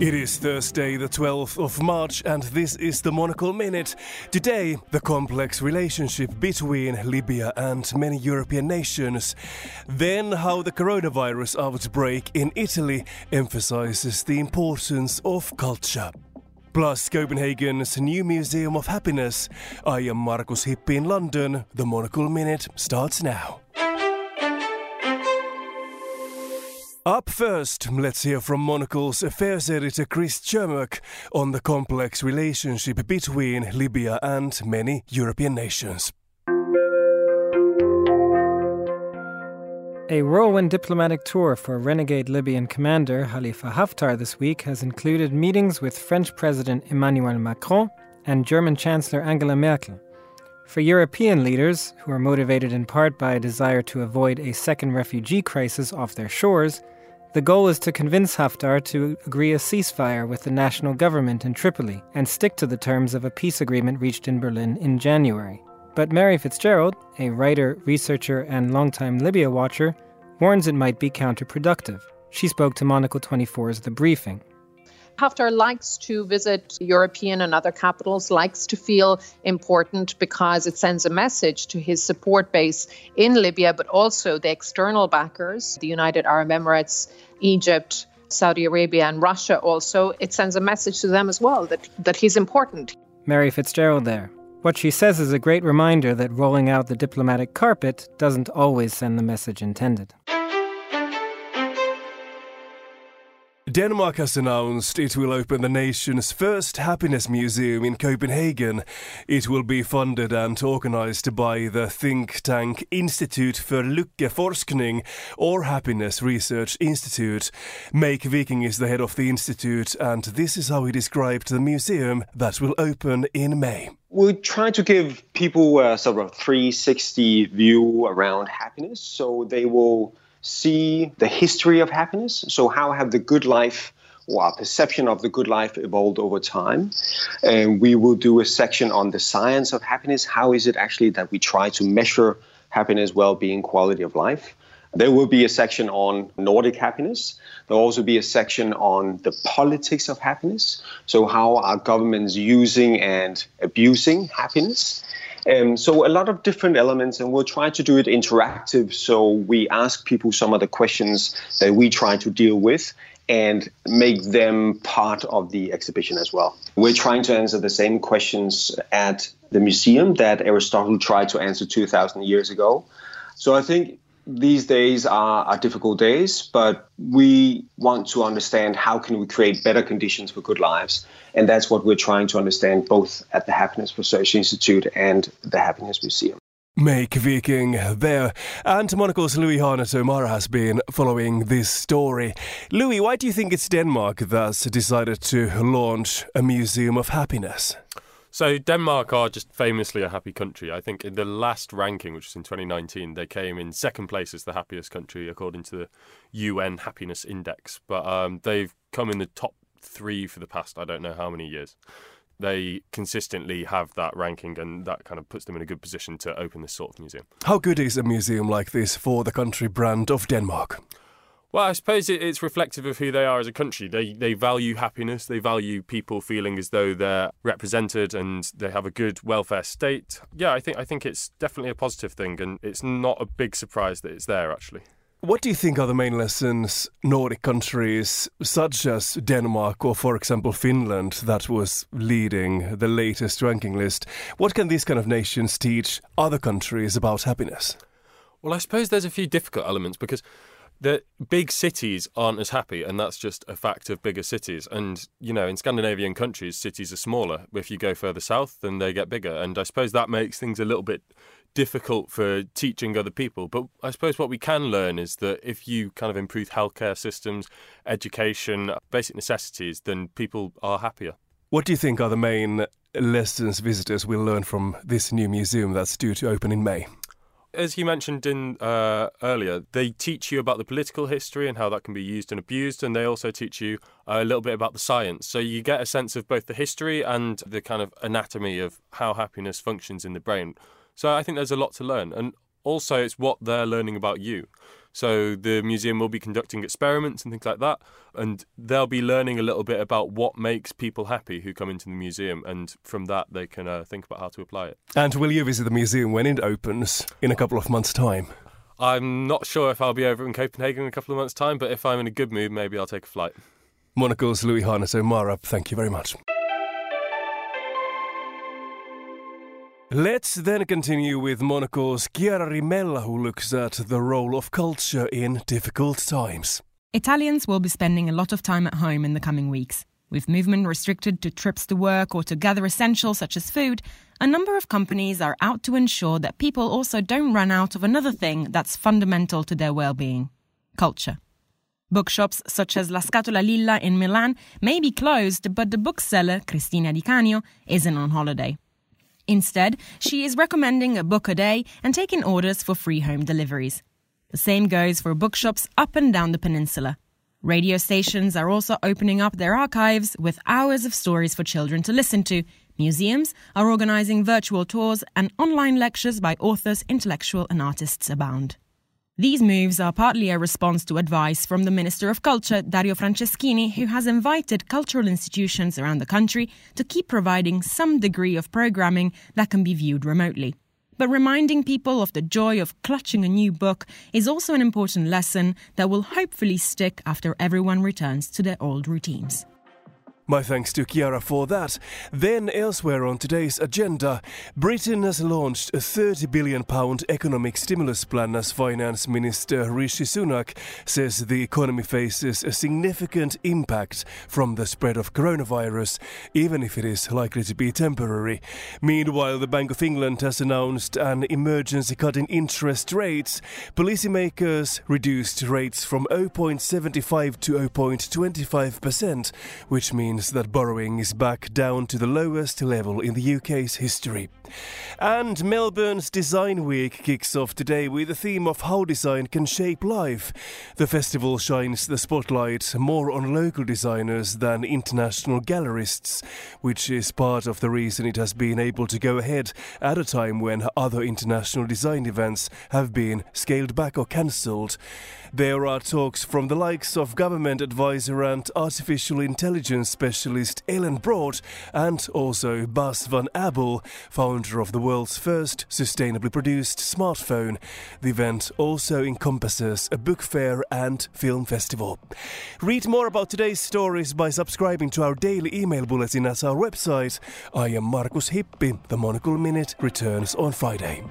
It is Thursday, the 12th of March, and this is the Monocle Minute. Today, the complex relationship between Libya and many European nations. Then, how the coronavirus outbreak in Italy emphasizes the importance of culture. Plus, Copenhagen's new Museum of Happiness. I am Markus Hippi in London. The Monocle Minute starts now. Up first, let's hear from Monocle's affairs editor Chris Cermak on the complex relationship between Libya and many European nations. A whirlwind diplomatic tour for renegade Libyan commander Khalifa Haftar this week has included meetings with French President Emmanuel Macron and German Chancellor Angela Merkel. For European leaders, who are motivated in part by a desire to avoid a second refugee crisis off their shores, the goal is to convince Haftar to agree a ceasefire with the national government in Tripoli and stick to the terms of a peace agreement reached in Berlin in January. But Mary Fitzgerald, a writer, researcher, and longtime Libya watcher, warns it might be counterproductive. She spoke to Monocle 24's The Briefing. Haftar likes to visit European and other capitals, likes to feel important because it sends a message to his support base in Libya, but also the external backers, the United Arab Emirates, Egypt, Saudi Arabia, and Russia also. It sends a message to them as well that, that he's important. Mary Fitzgerald there. What she says is a great reminder that rolling out the diplomatic carpet doesn't always send the message intended. Denmark has announced it will open the nation's first happiness museum in Copenhagen. It will be funded and organized by the think tank Institute for Lykkeforskning or Happiness Research Institute. Meik Wiking is the head of the institute, and this is how he described the museum that will open in May. We try to give people a sort of 360 view around happiness, so they will see the history of happiness. So, how have the good life or our perception of the good life evolved over time? And we will do a section on the science of happiness. How is it actually that we try to measure happiness, well being, quality of life? There will be a section on Nordic happiness. There'll also be a section on the politics of happiness. So, how are governments using and abusing happiness? Um, so a lot of different elements, and we'll try to do it interactive. So we ask people some of the questions that we try to deal with and make them part of the exhibition as well. We're trying to answer the same questions at the museum that Aristotle tried to answer 2,000 years ago. So I think these days are, are difficult days, but we want to understand how can we create better conditions for good lives. And that's what we're trying to understand both at the Happiness Research Institute and the Happiness Museum. Meik Wiking there. And Monocle's Louis Harnett O'Mara has been following this story. Louis, why do you think it's Denmark that's decided to launch a Museum of Happiness? So Denmark are just famously a happy country. I think in the last ranking, which was in 2019, they came in second place as the happiest country according to the UN Happiness Index. But um, they've come in the top three for the past I don't know how many years. They consistently have that ranking, and that kind of puts them in a good position to open this sort of museum. How good is a museum like this for the country brand of Denmark? Well, I suppose it's reflective of who they are as a country. They they value happiness. They value people feeling as though they're represented and they have a good welfare state. Yeah, I think I think it's definitely a positive thing, and it's not a big surprise that it's there actually. What do you think are the main lessons Nordic countries, such as Denmark or, for example, Finland, that was leading the latest ranking list, what can these kind of nations teach other countries about happiness? Well, I suppose there's a few difficult elements because the big cities aren't as happy, and that's just a fact of bigger cities. And you know, in Scandinavian countries, cities are smaller. If you go further south, then they get bigger, and I suppose that makes things a little bit difficult for teaching other people. But I suppose what we can learn is that if you kind of improve healthcare systems, education, basic necessities, then people are happier. What do you think are the main lessons visitors will learn from this new museum that's due to open in May? As you mentioned in uh, earlier, they teach you about the political history and how that can be used and abused, and they also teach you a little bit about the science. So you get a sense of both the history and the kind of anatomy of how happiness functions in the brain. So I think there's a lot to learn, and also it's what they're learning about you. So the museum will be conducting experiments and things like that, and they'll be learning a little bit about what makes people happy who come into the museum, and from that they can uh, think about how to apply it. And will you visit the museum when it opens in a couple of months' time? I'm not sure if I'll be over in Copenhagen in a couple of months' time, but if I'm in a good mood, maybe I'll take a flight. Monocle's Louis Harnett O'Mara, thank you very much. Let's then continue with Monocle's Chiara Rimella, who looks at the role of culture in difficult times. Italians will be spending a lot of time at home in the coming weeks. With movement restricted to trips to work or to gather essentials such as food, a number of companies are out to ensure that people also don't run out of another thing that's fundamental to their well being culture. Bookshops such as La Scatola Lilla in Milan may be closed, but the bookseller, Cristina Di Canio, isn't on holiday. Instead, she is recommending a book a day and taking orders for free home deliveries. The same goes for bookshops up and down the peninsula. Radio stations are also opening up their archives with hours of stories for children to listen to. Museums are organizing virtual tours and online lectures by authors, intellectuals, and artists abound. These moves are partly a response to advice from the Minister of Culture, Dario Franceschini, who has invited cultural institutions around the country to keep providing some degree of programming that can be viewed remotely. But reminding people of the joy of clutching a new book is also an important lesson that will hopefully stick after everyone returns to their old routines. My thanks to Chiara for that. Then, elsewhere on today's agenda, Britain has launched a £30 billion economic stimulus plan as Finance Minister Rishi Sunak says the economy faces a significant impact from the spread of coronavirus, even if it is likely to be temporary. Meanwhile, the Bank of England has announced an emergency cut in interest rates. Policymakers reduced rates from 0.75 to 0.25%, which means means that borrowing is back down to the lowest level in the UK's history. And Melbourne's Design Week kicks off today with a theme of how design can shape life. The festival shines the spotlight more on local designers than international gallerists, which is part of the reason it has been able to go ahead at a time when other international design events have been scaled back or cancelled. There are talks from the likes of government advisor and artificial intelligence specialist Ellen Broad and also Bas van Abel, founder of the world's first sustainably produced smartphone. The event also encompasses a book fair and film festival. Read more about today's stories by subscribing to our daily email bulletin at our website. I am Markus Hippi. The Monocle Minute returns on Friday.